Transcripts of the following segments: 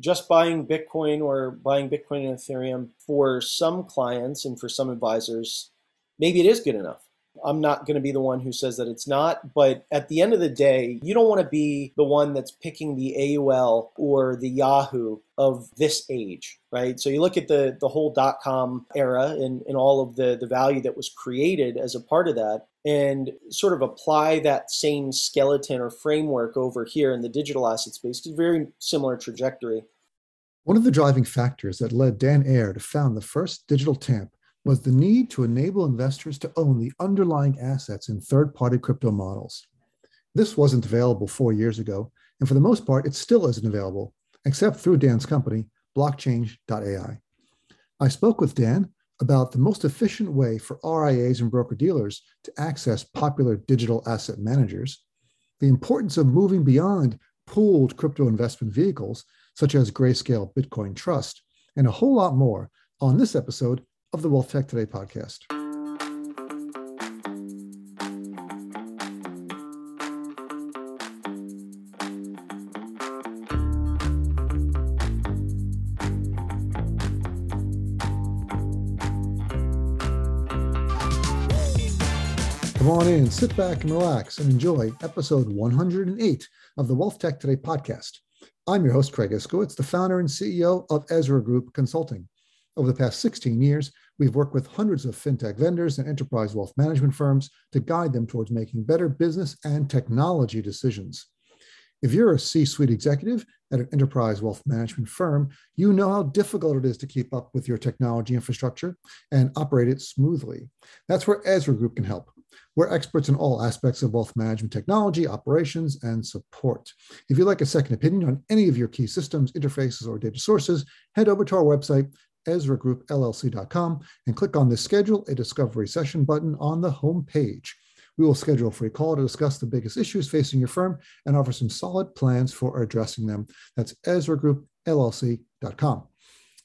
just buying Bitcoin or buying Bitcoin and Ethereum for some clients and for some advisors, maybe it is good enough. I'm not going to be the one who says that it's not, but at the end of the day, you don't want to be the one that's picking the AOL or the Yahoo of this age, right? So you look at the the whole dot com era and, and all of the, the value that was created as a part of that and sort of apply that same skeleton or framework over here in the digital asset space. A very similar trajectory. One of the driving factors that led Dan Ayer to found the first digital TAMP was the need to enable investors to own the underlying assets in third party crypto models. This wasn't available four years ago, and for the most part, it still isn't available, except through Dan's company, blockchange.ai. I spoke with Dan about the most efficient way for RIAs and broker dealers to access popular digital asset managers, the importance of moving beyond pooled crypto investment vehicles, such as Grayscale Bitcoin Trust, and a whole lot more on this episode of the Wealth Tech Today podcast. Come on in, sit back and relax and enjoy episode 108 of the Wealth Tech Today podcast. I'm your host, Craig Iskowitz, the founder and CEO of Ezra Group Consulting. Over the past 16 years, we've worked with hundreds of fintech vendors and enterprise wealth management firms to guide them towards making better business and technology decisions. If you're a C suite executive at an enterprise wealth management firm, you know how difficult it is to keep up with your technology infrastructure and operate it smoothly. That's where Ezra Group can help. We're experts in all aspects of wealth management technology, operations, and support. If you'd like a second opinion on any of your key systems, interfaces, or data sources, head over to our website, ezragroupllc.com and click on the Schedule a Discovery Session button on the home page. We will schedule a free call to discuss the biggest issues facing your firm and offer some solid plans for addressing them. That's ezragroupllc.com.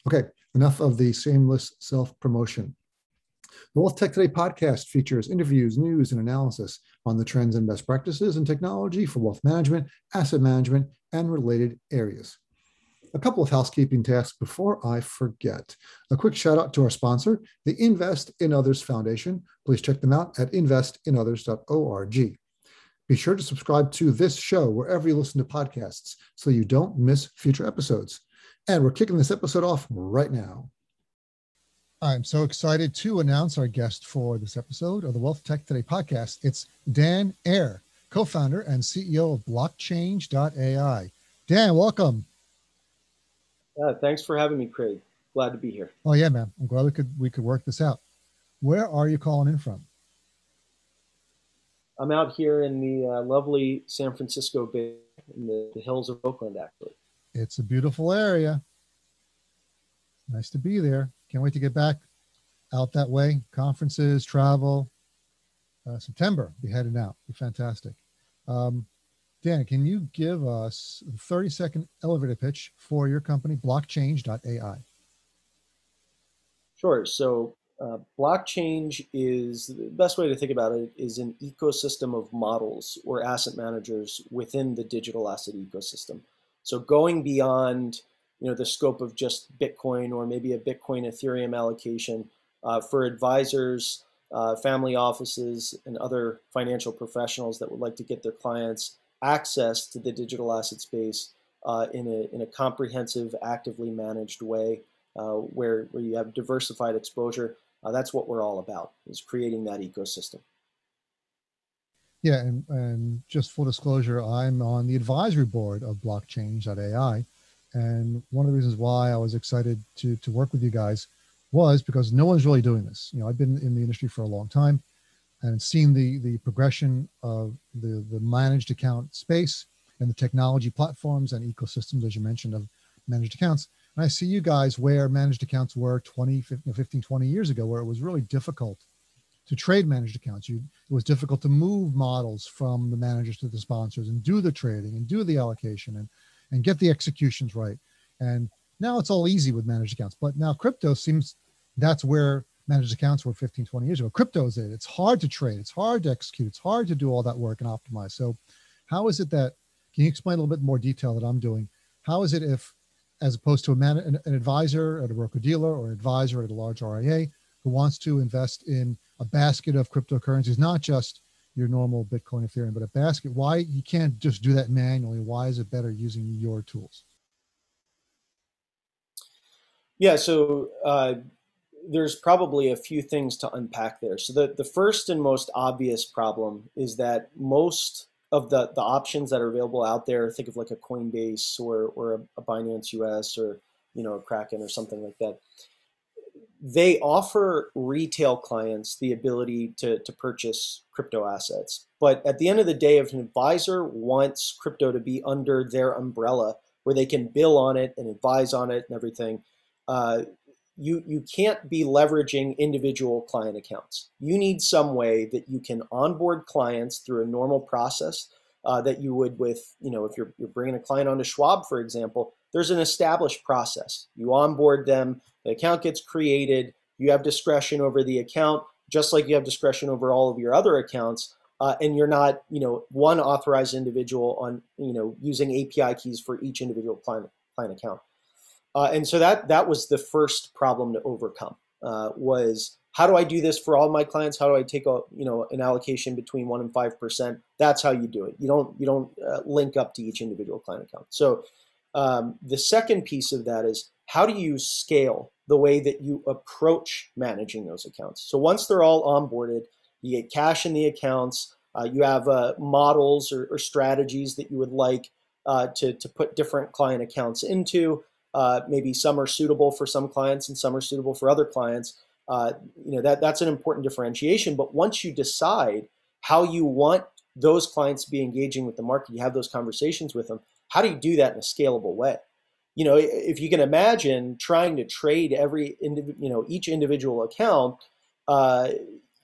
Okay, enough of the shameless self promotion. The Wealth Tech Today podcast features interviews, news, and analysis on the trends and best practices in technology for wealth management, asset management, and related areas a couple of housekeeping tasks before I forget. A quick shout out to our sponsor, the Invest in Others Foundation. Please check them out at investinothers.org. Be sure to subscribe to this show wherever you listen to podcasts so you don't miss future episodes. And we're kicking this episode off right now. I'm so excited to announce our guest for this episode of the Wealth Tech Today podcast. It's Dan Ayer, co founder and CEO of blockchange.ai. Dan, welcome. Yeah, thanks for having me, Craig. Glad to be here. Oh yeah, man. I'm glad we could we could work this out. Where are you calling in from? I'm out here in the uh, lovely San Francisco Bay, in the, the, hills of Oakland, actually. It's a beautiful area. Nice to be there. Can't wait to get back out that way. Conferences, travel. Uh, September, be heading out. Be fantastic. Um, Dan, can you give us a 30 second elevator pitch for your company, blockchange.ai? Sure. So, uh, blockchange is the best way to think about it is an ecosystem of models or asset managers within the digital asset ecosystem. So, going beyond you know the scope of just Bitcoin or maybe a Bitcoin Ethereum allocation uh, for advisors, uh, family offices, and other financial professionals that would like to get their clients access to the digital asset space uh, in, a, in a comprehensive, actively managed way uh, where, where you have diversified exposure. Uh, that's what we're all about, is creating that ecosystem. Yeah, and, and just full disclosure, I'm on the advisory board of blockchange.ai. And one of the reasons why I was excited to, to work with you guys was because no one's really doing this. You know, I've been in the industry for a long time and seen the the progression of the the managed account space and the technology platforms and ecosystems, as you mentioned, of managed accounts. And I see you guys where managed accounts were 20, 15, 20 years ago, where it was really difficult to trade managed accounts. You, it was difficult to move models from the managers to the sponsors and do the trading and do the allocation and, and get the executions right. And now it's all easy with managed accounts. But now crypto seems that's where managed accounts were 15, 20 years ago. Crypto is it. It's hard to trade. It's hard to execute. It's hard to do all that work and optimize. So how is it that, can you explain a little bit more detail that I'm doing? How is it if as opposed to a man, an, an advisor at a broker dealer or an advisor at a large RIA who wants to invest in a basket of cryptocurrencies, not just your normal Bitcoin, Ethereum, but a basket. Why you can't just do that manually? Why is it better using your tools? Yeah, so uh, there's probably a few things to unpack there. So the, the first and most obvious problem is that most of the, the options that are available out there, think of like a Coinbase or, or a, Binance US or you know a Kraken or something like that. They offer retail clients the ability to, to purchase crypto assets. But at the end of the day, if an advisor wants crypto to be under their umbrella where they can bill on it and advise on it and everything, uh, you you can't be leveraging individual client accounts. You need some way that you can onboard clients through a normal process uh, that you would with you know if you're you're bringing a client onto Schwab, for example. There's an established process. You onboard them, the account gets created. You have discretion over the account, just like you have discretion over all of your other accounts. Uh, and you're not, you know, one authorized individual on, you know, using API keys for each individual client client account. Uh, and so that that was the first problem to overcome uh, was how do I do this for all my clients? How do I take a you know an allocation between one and five percent? That's how you do it. You don't you don't uh, link up to each individual client account. So um, the second piece of that is how do you scale the way that you approach managing those accounts? So once they're all onboarded, you get cash in the accounts. Uh, you have uh, models or, or, strategies that you would like uh, to to put different client accounts into. Uh, maybe some are suitable for some clients and some are suitable for other clients. Uh, you know that that's an important differentiation. But once you decide how you want those clients to be engaging with the market, you have those conversations with them. How do you do that in a scalable way? You know, if you can imagine trying to trade every indiv- you know each individual account, uh,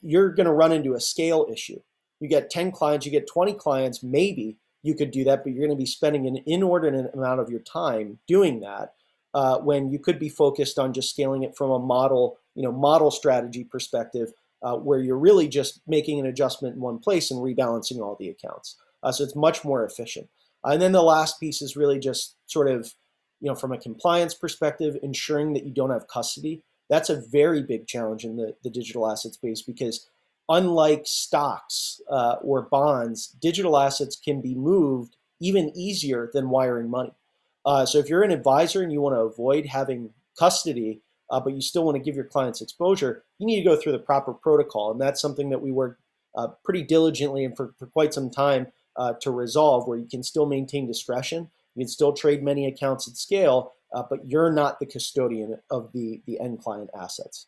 you're going to run into a scale issue. You get 10 clients, you get 20 clients, maybe you could do that, but you're going to be spending an inordinate amount of your time doing that uh, when you could be focused on just scaling it from a model, you know, model strategy perspective, uh, where you're really just making an adjustment in one place and rebalancing all the accounts. Uh, so it's much more efficient. and then the last piece is really just sort of, you know, from a compliance perspective, ensuring that you don't have custody. That's a very big challenge in the, the digital asset space because unlike stocks uh, or bonds, digital assets can be moved even easier than wiring money. Uh, so if you're an advisor and you want to avoid having custody, uh, but you still want to give your clients exposure, you need to go through the proper protocol. And that's something that we work uh, pretty diligently and for, for quite some time uh, to resolve, where you can still maintain discretion. You can still trade many accounts at scale, uh, but you're not the custodian of the, the end client assets.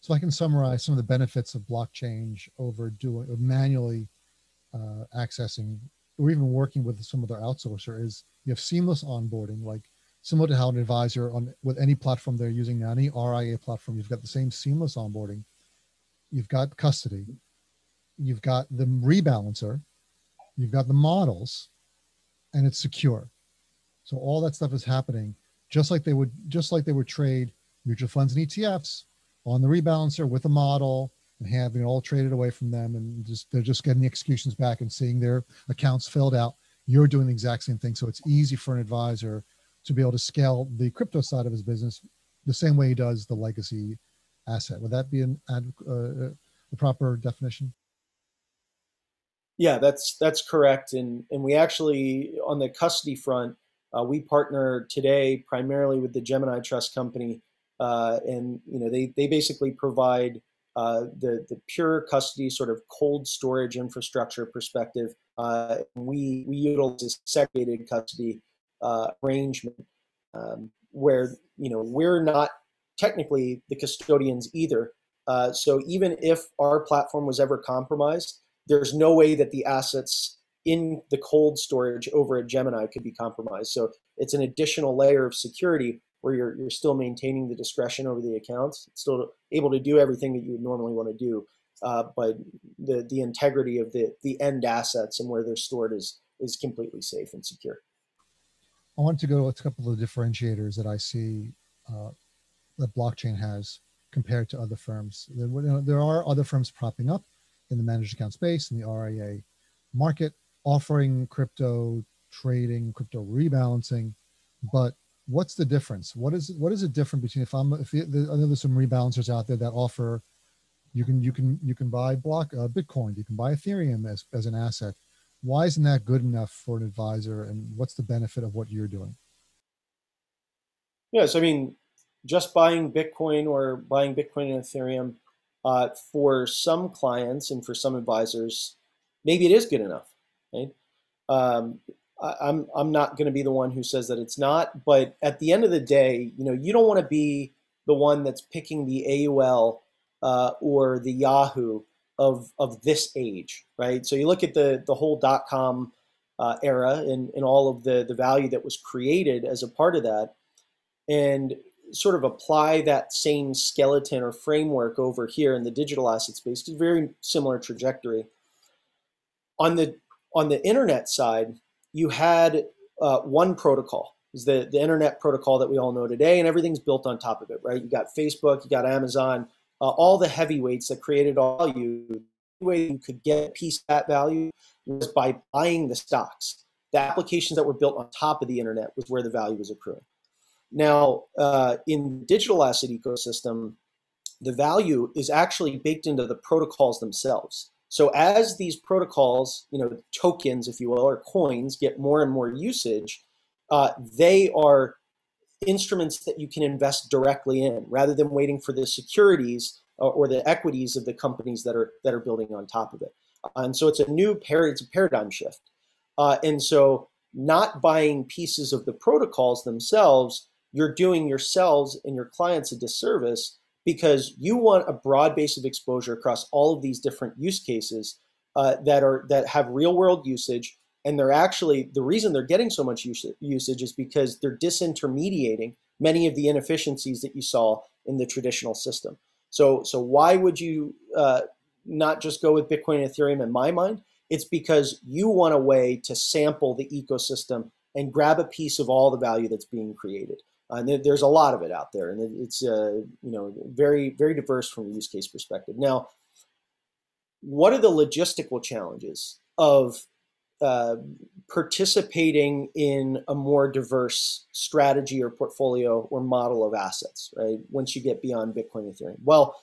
So I can summarize some of the benefits of blockchange over doing manually uh, accessing or even working with some other outsourcer is you have seamless onboarding, like similar to how an advisor on with any platform they're using now, any RIA platform, you've got the same seamless onboarding. You've got custody, you've got the rebalancer, you've got the models, and it's secure. So all that stuff is happening just like they would just like they would trade mutual funds and ETFs on the rebalancer with a model and having it all traded away from them and just they're just getting the executions back and seeing their accounts filled out. You're doing the exact same thing. So it's easy for an advisor to be able to scale the crypto side of his business the same way he does the legacy asset. Would that be an uh, the proper definition yeah that's that's correct and and we actually on the custody front uh, we partner today primarily with the gemini trust company uh, and you know they they basically provide uh, the, the pure custody sort of cold storage infrastructure perspective, uh, we, we utilize a segregated custody uh, arrangement um, where you know we're not technically the custodians either. Uh, so even if our platform was ever compromised, there's no way that the assets in the cold storage over at Gemini could be compromised. So it's an additional layer of security where you're, you're still maintaining the discretion over the accounts, still able to do everything that you would normally want to do. Uh, but the, the integrity of the, the end assets and where they're stored is, is completely safe and secure. I want to go to a couple of differentiators that I see uh, that blockchange has compared to other firms. There, you know, there are other firms propping up in the managed account space in the RIA market, offering crypto trading, crypto rebalancing but what's the difference? What is what is it different between if I'm if I know there's some rebalancers out there that offer you can you can you can buy block uh, Bitcoin, you can buy Ethereum as as an asset. Why isn't that good enough for an advisor, and what's the benefit of what you're doing? Yes, I mean, just buying Bitcoin or buying Bitcoin and Ethereum uh, for some clients and for some advisors, maybe it is good enough. Right? Um, I, I'm I'm not going to be the one who says that it's not, but at the end of the day, you know, you don't want to be the one that's picking the AOL uh, or the Yahoo of of this age, right? So you look at the the whole dot com uh, era and, and all of the the value that was created as a part of that, and sort of apply that same skeleton or framework over here in the digital asset space. It's a very similar trajectory. On the on the internet side, you had uh, one protocol, is the the internet protocol that we all know today, and everything's built on top of it, right? You got Facebook, you got Amazon, uh, all the heavyweights that created all you. The way you could get a piece of that value was by buying the stocks. The applications that were built on top of the internet was where the value was accruing. Now, uh, in digital asset ecosystem, the value is actually baked into the protocols themselves. So as these protocols, you know, tokens, if you will, or coins get more and more usage, uh, they are instruments that you can invest directly in rather than waiting for the securities or, or the equities of the companies that are that are building on top of it. and so it's a new par- it's a paradigm shift. Uh, and so not buying pieces of the protocols themselves, you're doing yourselves and your clients a disservice because you want a broad base of exposure across all of these different use cases uh, that are that have real world usage. And they're actually the reason they're getting so much usage is because they're disintermediating many of the inefficiencies that you saw in the traditional system. So so why would you uh, not just go with bitcoin and ethereum in my mind? It's because you want a way to sample the ecosystem and grab a piece of all the value that's being created uh, and there's a lot of it out there, and it's uh, you know very very diverse from a use case perspective. Now, what are the logistical challenges of uh, participating in a more diverse strategy or portfolio or model of assets? Right, once you get beyond Bitcoin Ethereum, well.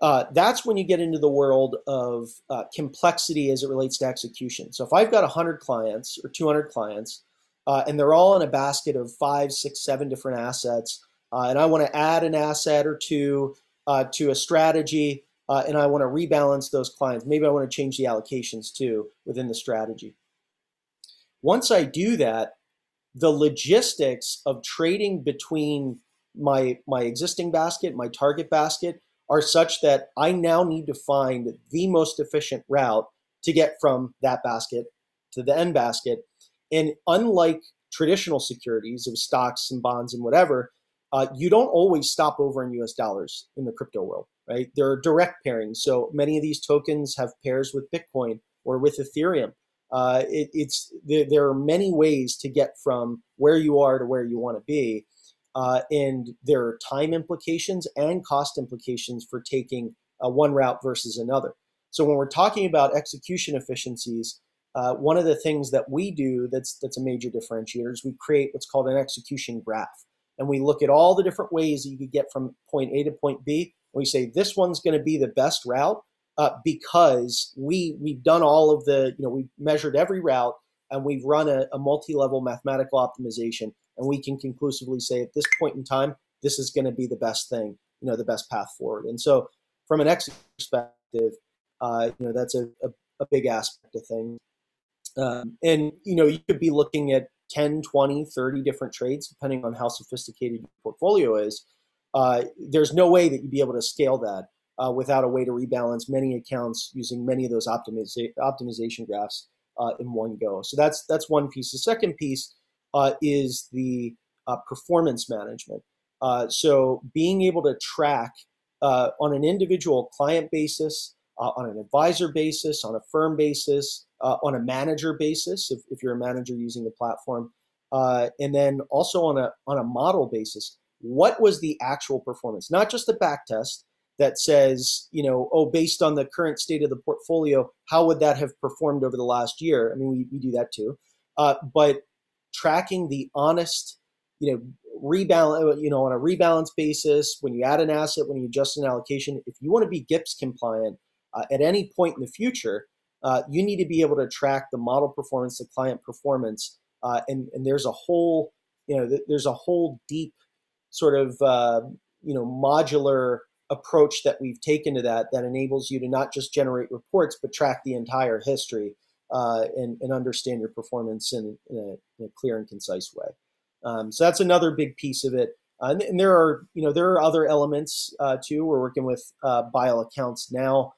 Uh, that's when you get into the world of uh, complexity as it relates to execution. So if I've got 100 clients or 200 clients, uh, and they're all in a basket of five, six, seven different assets. Uh, and I want to add an asset or two uh, to a strategy, uh, and I want to rebalance those clients. Maybe I want to change the allocations too within the strategy. Once I do that, the logistics of trading between my my existing basket, my target basket, are such that I now need to find the most efficient route to get from that basket to the end basket and unlike traditional securities of stocks and bonds and whatever, uh, you don't always stop over in US dollars in the crypto world, right? There are direct pairings. So many of these tokens have pairs with Bitcoin or with Ethereum. Uh, it, it's there, there, are many ways to get from where you are to where you want to be. Uh, and there are time implications and cost implications for taking uh, one route versus another. So when we're talking about execution efficiencies, uh, one of the things that we do that's that's a major differentiator is we create what's called an execution graph, and we look at all the different ways that you could get from point A to point B. And we say this one's going to be the best route uh, because we we've done all of the you know we've measured every route and we've run a, a multi-level mathematical optimization, and we can conclusively say at this point in time this is going to be the best thing, you know, the best path forward. And so, from an execution perspective, uh, you know that's a, a, a big aspect of things. Um, and you know, you could be looking at 10, 20, 30 different trades, depending on how sophisticated your portfolio is. Uh, there's no way that you'd be able to scale that uh, without a way to rebalance many accounts using many of those optimiza- optimization graphs uh, in one go. So that's that's one piece. The second piece uh, is the uh, performance management. Uh, so being able to track on an individual client basis, on an advisor basis, on a firm basis, uh, on a manager basis, if, if you're a manager using the platform, uh, and then also on a on a model basis. What was the actual performance? Not just a back test that says, you know, oh, based on the current state of the portfolio, how would that have performed over the last year? I mean, we, we do that too, uh, but tracking the honest you know, rebalance, you know, on a rebalance basis, when you add an asset, when you adjust an allocation, if you want to be GIPS compliant uh, at any point in the future, uh, you need to be able to track the model performance, the client performance, uh, and and there's a whole, you know, there's a whole deep sort of uh, you know modular approach that we've taken to that that enables you to not just generate reports but track the entire history uh, and, and understand your performance in, in, a, in a clear and concise way. Um, so that's another big piece of it. Uh, and, and, there are, you know, there are other elements uh, too. We're working with uh, ByAllAccounts now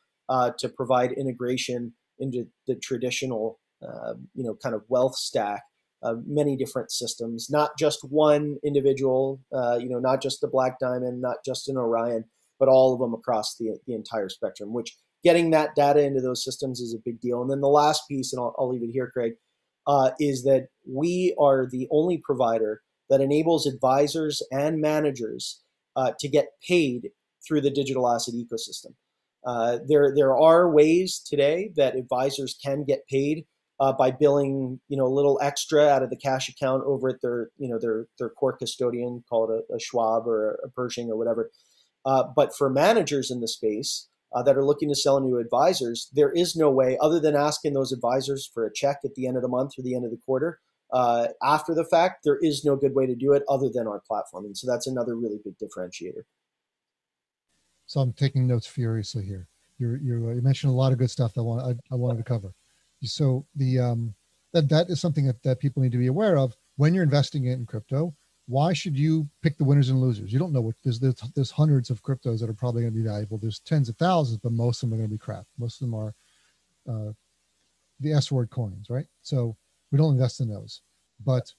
to provide integration into the traditional, uh, you know, kind of wealth stack. Uh, many different systems, not just one individual, you know, not just the Black Diamond, not just an Orion, but all of them across the, the entire spectrum. Which getting that data into those systems is a big deal. And then the last piece, and I'll, I'll leave it here, Craig, uh, is that we are the only provider that enables advisors and managers uh, to get paid through the digital asset ecosystem. Uh, there, there are ways today that advisors can get paid uh, by billing, you know, a little extra out of the cash account over at their, you know, their their core custodian, call it a, a Schwab or a Pershing or whatever. Uh, but for managers in the space, uh, that are looking to sell new advisors, there is no way other than asking those advisors for a check at the end of the month or the end of the quarter. Uh, after the fact, there is no good way to do it other than our platform. And so that's another really big differentiator. So I'm taking notes furiously here. You're, you're, you mentioned a lot of good stuff that I, want, I, I wanted to cover. So the um, that that is something that, that people need to be aware of when you're investing in crypto why should you pick the winners and losers? You don't know what there's there's, there's hundreds of cryptos that are probably going to be valuable. There's tens of thousands, but most of them are going to be crap. Most of them are uh, the S word coins, right? So we don't invest in those. But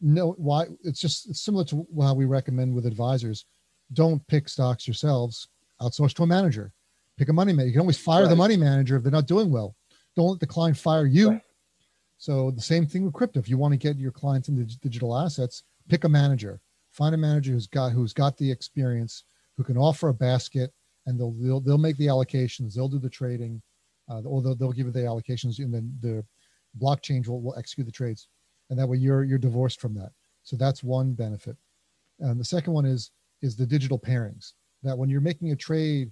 no, why? It's just it's similar to how we recommend with advisors. Don't pick stocks yourselves. Outsource to a manager. Pick a money manager. You can always fire right. the money manager if they're not doing well. Don't let the client fire you. Right. So the same thing with crypto. If you want to get your clients into digital assets, pick a manager, find a manager who's got who's got the experience, who can offer a basket, and they'll they'll, they'll make the allocations, they'll do the trading, uh, or they'll, they'll give you the allocations, and then the blockchange will, will execute the trades, and that way you're you're divorced from that. So that's one benefit. And the second one is is the digital pairings. That when you're making a trade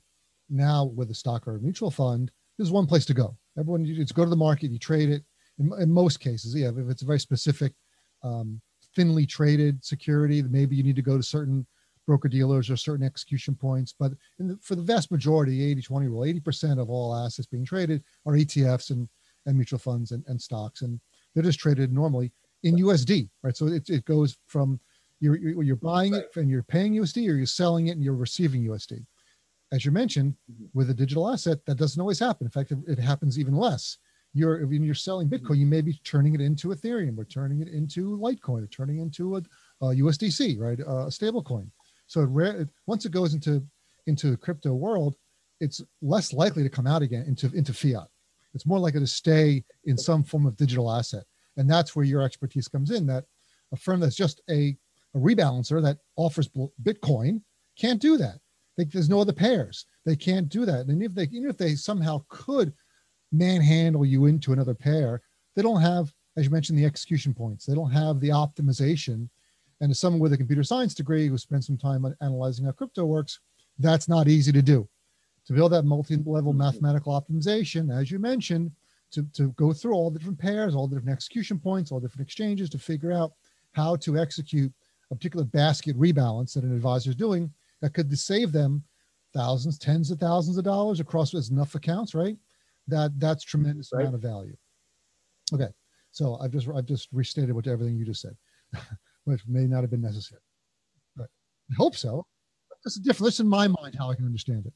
now with a stock or a mutual fund, there's one place to go. Everyone, you just go to the market, you trade it. In, in most cases, yeah, if it's a very specific um, thinly traded security. Maybe you need to go to certain broker dealers or certain execution points. But the, for the vast majority, 80 20 rule, 80% of all assets being traded are ETFs and, and mutual funds and, and stocks. And they're just traded normally in USD, right? So it, it goes from you're, you're buying it and you're paying USD or you're selling it and you're receiving USD. As you mentioned, mm-hmm. with a digital asset, that doesn't always happen. In fact, it happens even less you're when you're selling Bitcoin, you may be turning it into Ethereum or turning it into Litecoin or turning it into a, a USDC, right? A stable coin. So it, once it goes into into the crypto world, it's less likely to come out again into into fiat. It's more likely to stay in some form of digital asset, and that's where your expertise comes in. That a firm that's just a, a rebalancer that offers Bitcoin can't do that. They, there's no other pairs. They can't do that. And if they even if they somehow could manhandle you into another pair. They don't have, as you mentioned, the execution points. They don't have the optimization. And as someone with a computer science degree who spent some time analyzing how crypto works, that's not easy to do. To build that multi-level mm-hmm. mathematical optimization, as you mentioned, to, to go through all the different pairs, all the different execution points, all the different exchanges to figure out how to execute a particular basket rebalance that an advisor is doing that could save them thousands, tens of thousands of dollars across enough accounts, right? that that's tremendous right. amount of value. Okay, so I've just I've just restated what everything you just said, which may not have been necessary. But I hope so. That's a different. That's in my mind how I can understand it.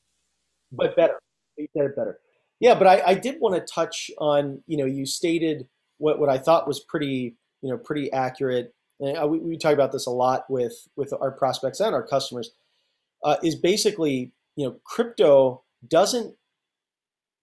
But better, you said it better. Yeah, but I, I did want to touch on you know you stated what what I thought was pretty you know pretty accurate. And we, we talk about this a lot with with our prospects and our customers. Uh, is basically you know crypto doesn't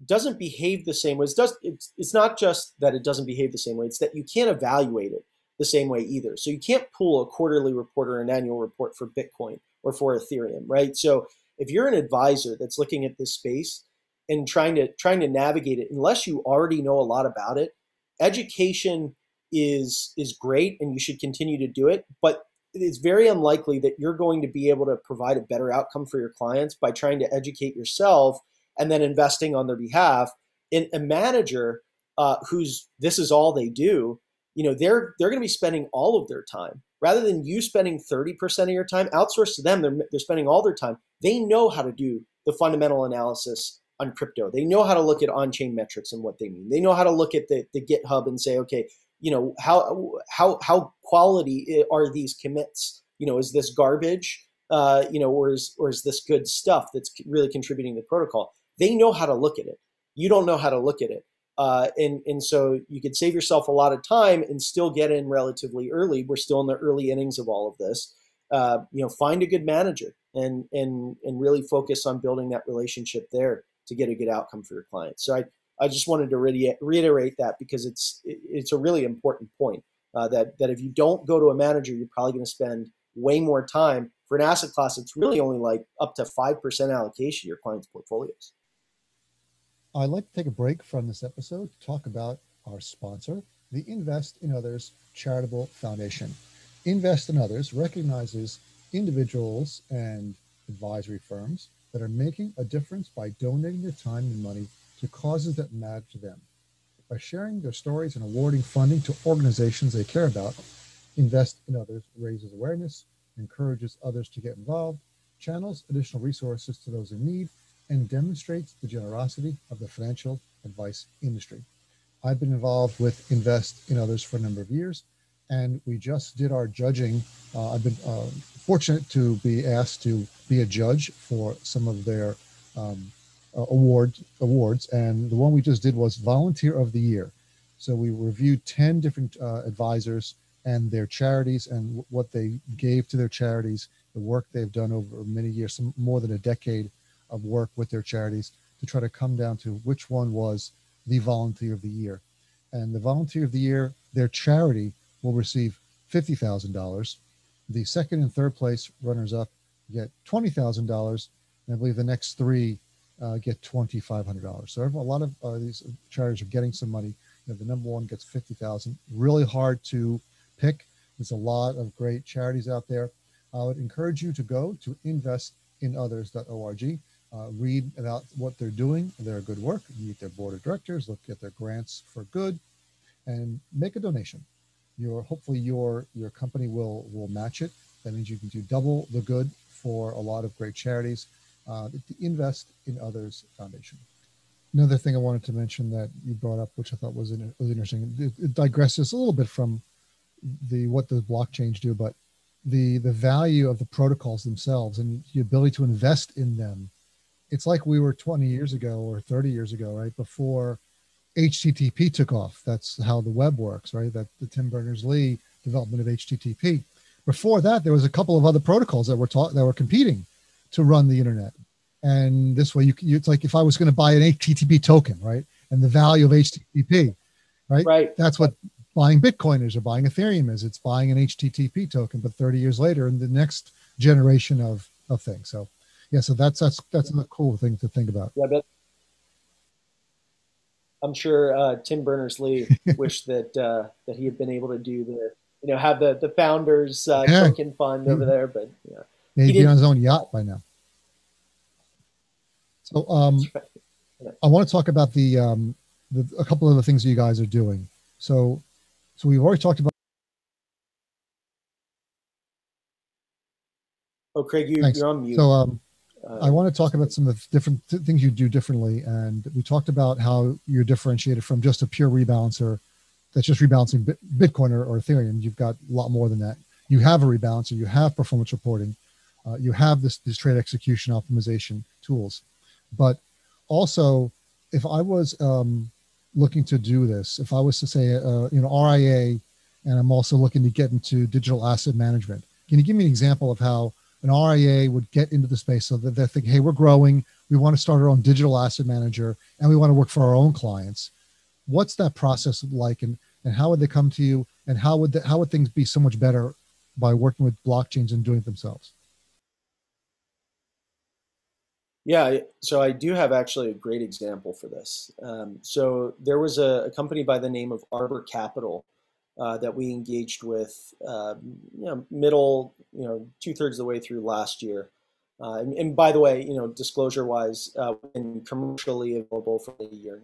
doesn't behave the same way. It's, does, it's, it's not just that it doesn't behave the same way, it's that you can't evaluate it the same way either. So you can't pull a quarterly report or an annual report for Bitcoin or for Ethereum, right? So if you're an advisor that's looking at this space and trying to trying to navigate it, unless you already know a lot about it, education is is great and you should continue to do it. But it's very unlikely that you're going to be able to provide a better outcome for your clients by trying to educate yourself and then investing on their behalf. In a manager uh, who's this is all they do, you know, they're they're going to be spending all of their time rather than you spending 30% of your time outsourced to them. They're they're spending all their time. They know how to do the fundamental analysis on crypto. They know how to look at on-chain metrics and what they mean. They know how to look at the, the GitHub and say, okay, you know, how how how quality are these commits? You know, is this garbage? Uh, you know, or is or is this good stuff that's really contributing to the protocol? They know how to look at it. You don't know how to look at it. Uh, and and so you could save yourself a lot of time and still get in relatively early. We're still in the early innings of all of this. Uh, you know, find a good manager and and and really focus on building that relationship there to get a good outcome for your clients. So I, I just wanted to re- reiterate that because it's it's a really important point uh, that that if you don't go to a manager, you're probably going to spend way more time for an asset class. It's really only like up to five percent allocation your clients' portfolios. I'd like to take a break from this episode to talk about our sponsor, the Invest in Others Charitable Foundation. Invest in Others recognizes individuals and advisory firms that are making a difference by donating their time and money to causes that matter to them. By sharing their stories and awarding funding to organizations they care about, Invest in Others raises awareness, encourages others to get involved, channels additional resources to those in need, and demonstrates the generosity of the financial advice industry. I've been involved with Invest in Others for a number of years, and we just did our judging. Uh, I've been uh, fortunate to be asked to be a judge for some of their um, uh, award awards, and the one we just did was Volunteer of the Year. So we reviewed ten different uh, advisors and their charities and what they gave to their charities, the work they've done over many years, some more than a decade of work with their charities, to try to come down to which one was the Volunteer of the Year. And the Volunteer of the Year, their charity will receive fifty thousand dollars the second and third place runners up get $20,000. And I believe the next three uh, get $2,500. So a lot of uh, these charities are getting some money. You know, the number one gets 50,000. Really hard to pick. There's a lot of great charities out there. I would encourage you to go to investinothers.org. Uh, read about what they're doing, their good work, meet their board of directors, look at their grants for good, and make a donation your hopefully your your company will will match it. That means you can do double the good for a lot of great charities. Uh, invest in others foundation. Another thing I wanted to mention that you brought up, which I thought was, was interesting, it, it digresses a little bit from the what the blockchains do, but the the value of the protocols themselves and the ability to invest in them. It's like we were 20 years ago or 30 years ago, right before HTTP took off. That's how the web works, right? That the Tim Berners-Lee development of HTTP. Before that, there was a couple of other protocols that were taught that were competing to run the internet. And this way, you, you it's like if I was going to buy an HTTP token, right? And the value of HTTP, right? Right. That's what buying Bitcoin is or buying Ethereum is. It's buying an HTTP token, but 30 years later, in the next generation of of things. So, yeah. So that's that's that's a cool thing to think about. Yeah, but I'm sure uh, Tim Berners Lee wished that uh, that he had been able to do the you know have the the founders uh, yeah. token fund over there, but yeah, yeah he'd he be on his own yacht by now. So um, right. I want to talk about the, um, the a couple of the things you guys are doing. So so we've already talked about. Oh, Craig, you, are on mute. So um, I want to talk about some of the different th- things you do differently. And we talked about how you're differentiated from just a pure rebalancer that's just rebalancing Bitcoin or, or Ethereum. You've got a lot more than that. You have a rebalancer, you have performance reporting, uh, you have this, these trade execution optimization tools. But also, if I was um, looking to do this, if I was to say, uh, you know, RIA, and I'm also looking to get into digital asset management, can you give me an example of how an RIA would get into the space so that they think, hey, we're growing, we want to start our own digital asset manager, and we want to work for our own clients. What's that process like, and and how would they come to you, and how would the, how would things be so much better by working with blockchains and doing it themselves? Yeah, so I do have actually a great example for this. Um, so there was a, a, company by the name of Arbor Capital uh, that we engaged with, um, you know, middle, you know, two thirds of the way through last year. Uh, and, and, by the way, you know, disclosure-wise, uh, been commercially available for a year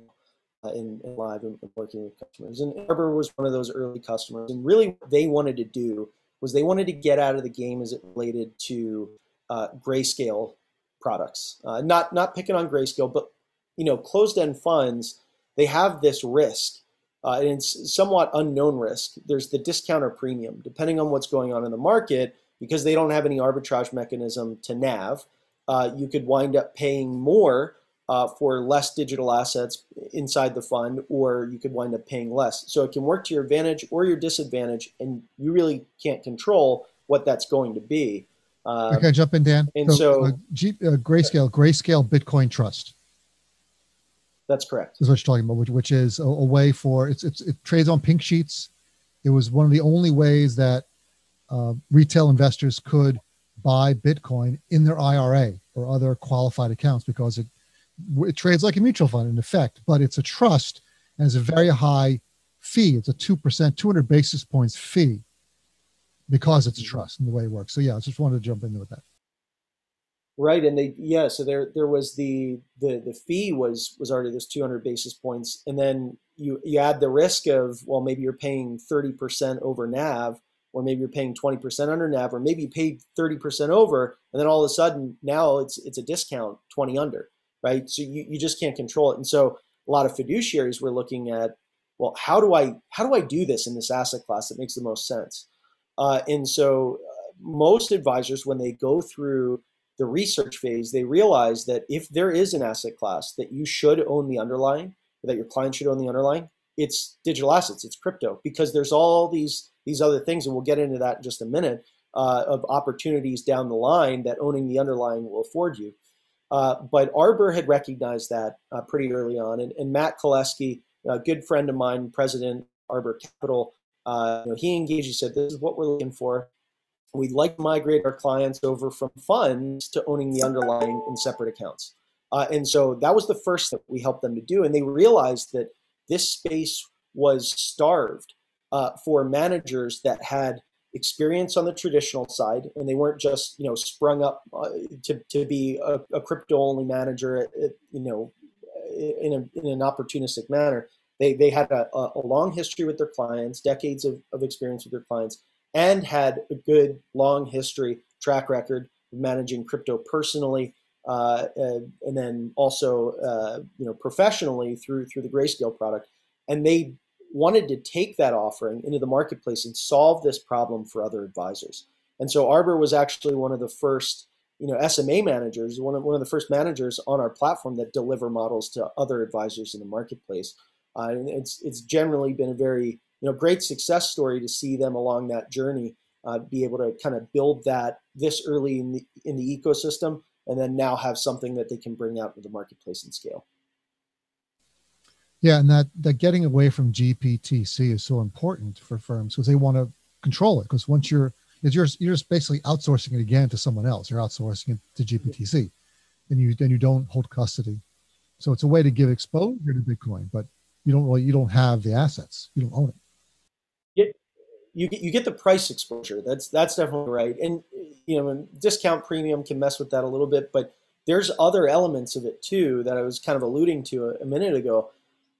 uh, in, in, live and, working with customers. And Arbor was one of those early customers. And really, what they wanted to do was they wanted to get out of the game as it related to uh, grayscale products. Uh, not not picking on grayscale, but you know, closed-end funds they have this risk, uh, and it's somewhat unknown risk. There's the discount or premium, depending on what's going on in the market because they don't have any arbitrage mechanism to NAV, uh, you could wind up paying more uh, for less digital assets inside the fund, or you could wind up paying less. So it can work to your advantage or your disadvantage, and you really can't control what that's going to be. Um, okay, jump in, Dan. And so, so uh, G, uh, Grayscale, Grayscale Bitcoin Trust. That's correct. Is what you're talking about, which, which is a, a way for it's, it's it trades on pink sheets. It was one of the only ways that uh, retail investors could buy Bitcoin in their IRA or other qualified accounts because it, it trades like a mutual fund in effect, but it's a trust and it's a very high fee. It's a 2%, 200 basis points fee because it's a trust and the way it works. So yeah, I just wanted to jump into with that. Right, and they yeah, so there there was the the the fee was was already this 200 basis points, and then you you add the risk of well maybe you're paying 30% over NAV, or maybe you're paying 20% under NAV, or maybe you paid 30% over, and then all of a sudden now it's it's a discount 20 under, right? So you, you just can't control it. And so a lot of fiduciaries were looking at, well, how do I how do I do this in this asset class that makes the most sense? Uh, and so uh, most advisors, when they go through the research phase, they realize that if there is an asset class that you should own the underlying, that your client should own the underlying, it's digital assets, it's crypto, because there's all these these other things, and we'll get into that in just a minute, uh, of opportunities down the line that owning the underlying will afford you. Uh, but Arbor had recognized that uh, pretty early on, and, and Matt Koleski, a good friend of mine, president Arbor Capital, uh, you know, he engaged. He said, "This is what we're looking for. We'd like to migrate our clients over from funds to owning the underlying in separate accounts." Uh, and so that was the first that we helped them to do, and they realized that this space was starved uh, for managers that had experience on the traditional side and they weren't just you know sprung up uh, to, to be a, a crypto only manager at, at, you know in, a, in an opportunistic manner they, they had a, a long history with their clients decades of, of experience with their clients and had a good long history track record of managing crypto personally uh, and, and, then also uh, you know professionally through through the grayscale product and they wanted to take that offering into the marketplace and solve this problem for other advisors. And so Arbor was actually one of the first, you know, SMA managers, one of, one of the first managers on our platform that deliver models to other advisors in the marketplace. Uh, and it's it's generally been a very you know great success story to see them along that journey, uh, be able to kind of build that this early in the in the ecosystem, and then now have something that they can bring out to the marketplace and scale. Yeah, and that that getting away from GBTC is so important for firms because they want to control it. Because once you're you're you're just basically outsourcing it again to someone else. You're outsourcing it to GBTC, and you then you don't hold custody. So it's a way to give exposure to Bitcoin, but you don't you don't have the assets. You don't own it. You get you get the price exposure. That's that's definitely right. And you know, discount premium can mess with that a little bit, but there's other elements of it too that I was kind of alluding to a, a minute ago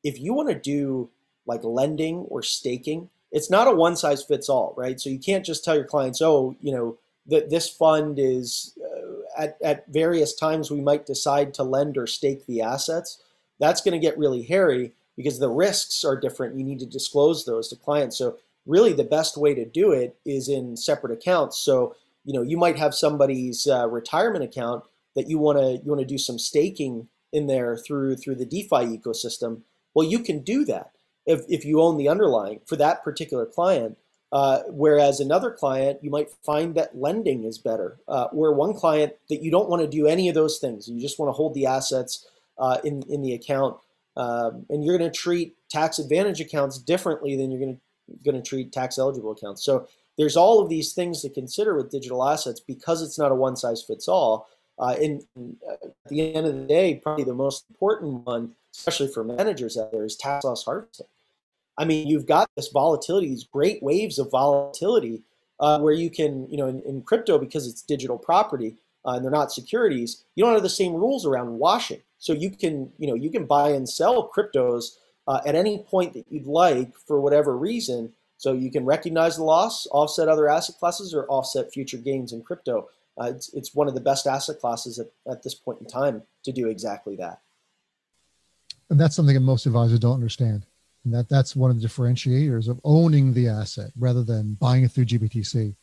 if you want to do like lending or staking, it's not a one size fits all, right? So you can't just tell your clients, oh, you know, that this fund is uh, at, at various times we might decide to lend or stake the assets. That's going to get really hairy because the risks are different. You need to disclose those to clients. So really the best way to do it is in separate accounts. So, you know, you might have somebody's uh, retirement account that you want to you want to do some staking in there through through the DeFi ecosystem well, you can do that if, if you own the underlying for that particular client. Uh, whereas another client, you might find that lending is better. Uh, or one client that you don't want to do any of those things. You just want to hold the assets uh, in, in the account. Um, and you're going to treat tax advantage accounts differently than you're going to, treat tax eligible accounts. So there's all of these things to consider with digital assets because it's not a one size fits all. Uh, and uh, at the end of the day, probably the most important one especially for managers out there, is tax loss harvesting. I mean, you've got this volatility, these great waves of volatility, uh, where you can, you know, in, in crypto because it's digital property uh, and they're not securities, you don't have the same rules around washing. So you can, you know, you can buy and sell cryptos uh, at any point that you'd like for whatever reason. So you can recognize the loss, offset other asset classes, or offset future gains in crypto. Uh, it's, it's one of the best asset classes at, at this point in time to do exactly that. And that's something that most advisors don't understand. And that, that's one of the differentiators of owning the asset rather than buying it through GBTC.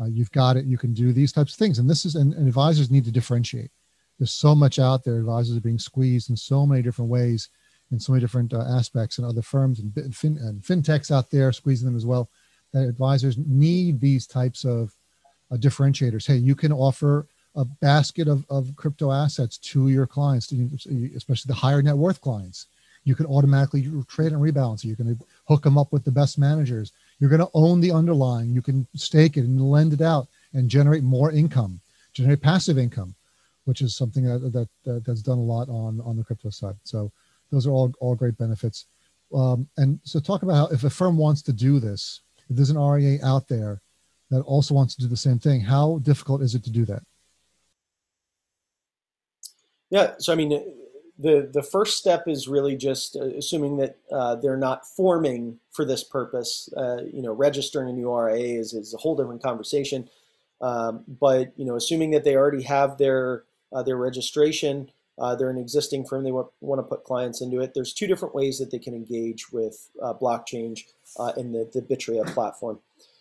Uh, you've got it, you can do these types of things. And this is, and, and advisors need to differentiate. There's so much out there. Advisors are being squeezed in so many different ways in so many different uh, aspects and other firms and, fin- and fintechs out there squeezing them as well. That advisors need these types of uh, differentiators. Hey, you can offer a basket of, of crypto assets to your clients, especially the higher net worth clients. You can automatically trade and rebalance. You're going to hook them up with the best managers. You're going to own the underlying. You can stake it and lend it out and generate more income, generate passive income, which is something that, that, that that's done a lot on on the crypto side. So those are all all great benefits. Um, and so talk about how if a firm wants to do this, if there's an RIA out there that also wants to do the same thing, how difficult is it to do that? Yeah, so I mean, the the first step is really just uh, assuming that uh, they're not forming for this purpose. Uh, you know, registering a new RIA is, is a whole different conversation. Um, but you know, assuming that they already have their uh, their registration, uh, they're an existing firm, they want, want to put clients into it. There's two different ways that they can engage with uh, blockchange in the the BitRIA platform.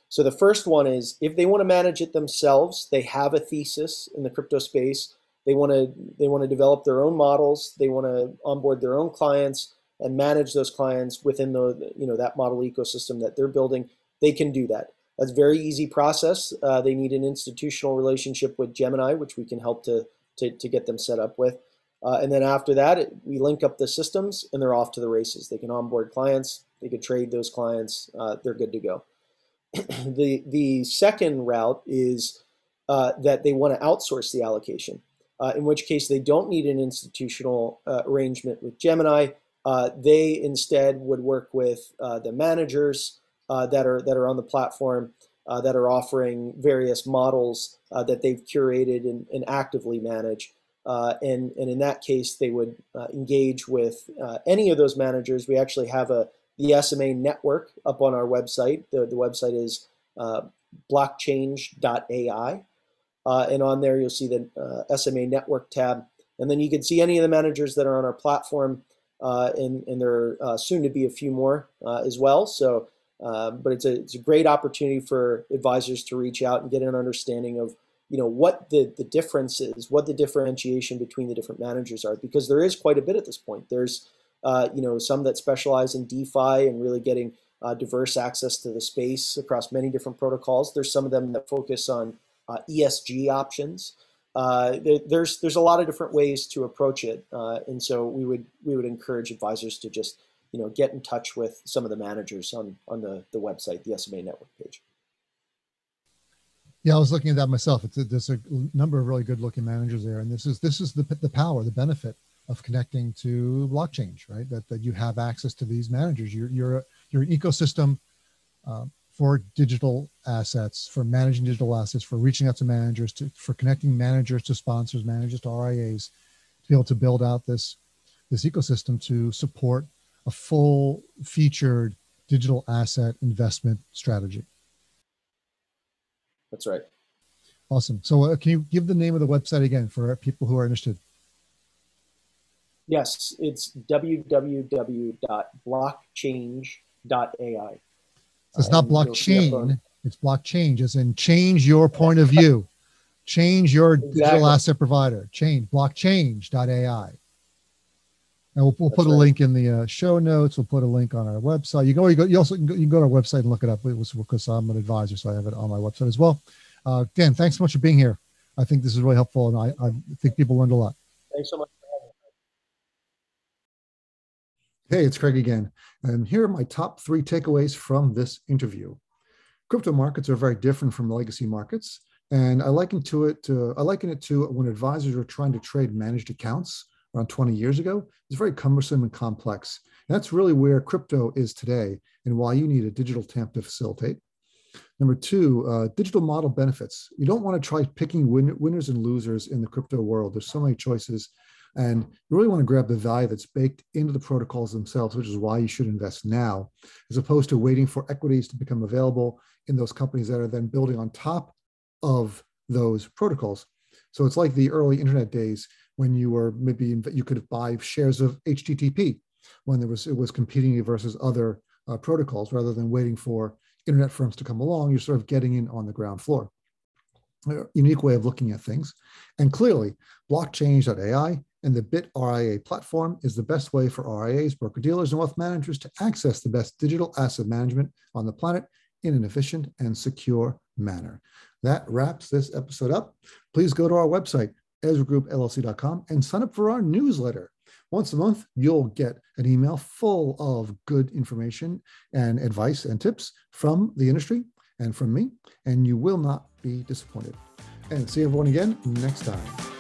So the first one is if they want to manage it themselves, they have a thesis in the crypto space they want to they want to develop their own models. They want to onboard their own clients and manage those clients within the you know that model ecosystem that they're building. They can do that. That's very easy process. Uh, they need an institutional relationship with Gemini, which we can help to to, to get them set up with. Uh, and then after that, it, we link up the systems and they're off to the races. They can onboard clients. They can trade those clients. Uh, they're good to go. the the second route is uh, that they want to outsource the allocation uh, in which case they don't need an institutional uh, arrangement with Gemini. Uh, they instead would work with the managers that are that are on the platform uh, that are offering various models that they've curated and, and actively manage. and, and in that case, they would engage with any of those managers. We actually have a the SMA network up on our website. The, the website is blockchange.ai. Uh, and on there, you'll see the uh, SMA network tab. And then you can see any of the managers that are on our platform. Uh, and, and there are uh, soon to be a few more uh, as well. So, uh, but it's a, it's a great opportunity for advisors to reach out and get an understanding of you know what the, the difference is, what the differentiation between the different managers are, because there is quite a bit at this point. There's you know some that specialize in DeFi and really getting diverse access to the space across many different protocols. There's some of them that focus on uh, ESG options. Uh, there, there's there's a lot of different ways to approach it, uh, and so we would we would encourage advisors to just you know get in touch with some of the managers on on the the website, the SMA network page. Yeah, I was looking at that myself. It's a, there's a number of really good looking managers there, and this is this is the the power, the benefit of connecting to blockchange, right? That that you have access to these managers. You're you're you're an ecosystem. Uh, for digital assets, for managing digital assets, for reaching out to managers, to, for connecting managers to sponsors, managers to RIAs, to be able to build out this this ecosystem to support a full featured digital asset investment strategy. That's right. Awesome. So, uh, can you give the name of the website again for people who are interested? Yes, it's www.blockchange.ai. So it's not blockchain, it's blockchange, as in change your point of view, change your exactly. digital asset provider, change blockchange.ai. And we'll, we'll put a right. link in the uh, show notes. We'll put a link on our website. You go, you go, you also can. you can go, to our website and look it up. It was because I'm an advisor, so I have it on my website as well. Uh, Dan, thanks so much for being here. I think this is really helpful, and I, I think people learned a lot. Thanks so much. Hey, it's Craig again. And here are my top three takeaways from this interview. Crypto markets are very different from legacy markets. And I liken to it to I liken it to when advisors are trying to trade managed accounts around 20 years ago. It's very cumbersome and complex. And that's really where crypto is today. and why you need a digital TAMP to facilitate. Number two, uh, digital model benefits. You don't want to try picking win- winners and losers in the crypto world. There's so many choices. And you really want to grab the value that's baked into the protocols themselves, which is why you should invest now, as opposed to waiting for equities to become available in those companies that are then building on top of those protocols. So it's like the early internet days when you were maybe you could buy shares of HTTP when there was it was competing versus other uh, protocols rather than waiting for internet firms to come along. You're sort of getting in on the ground floor. A unique way of looking at things, and clearly, blockchange.ai and the BitRIA platform is the best way for RIAs, broker dealers, and wealth managers to access the best digital asset management on the planet in an efficient and secure manner. That wraps this episode up. Please go to our website, EzraGroupLLC.com, and sign up for our newsletter. Once a month, you'll get an email full of good information and advice and tips from the industry and from me, and you will not be disappointed. And see everyone again next time.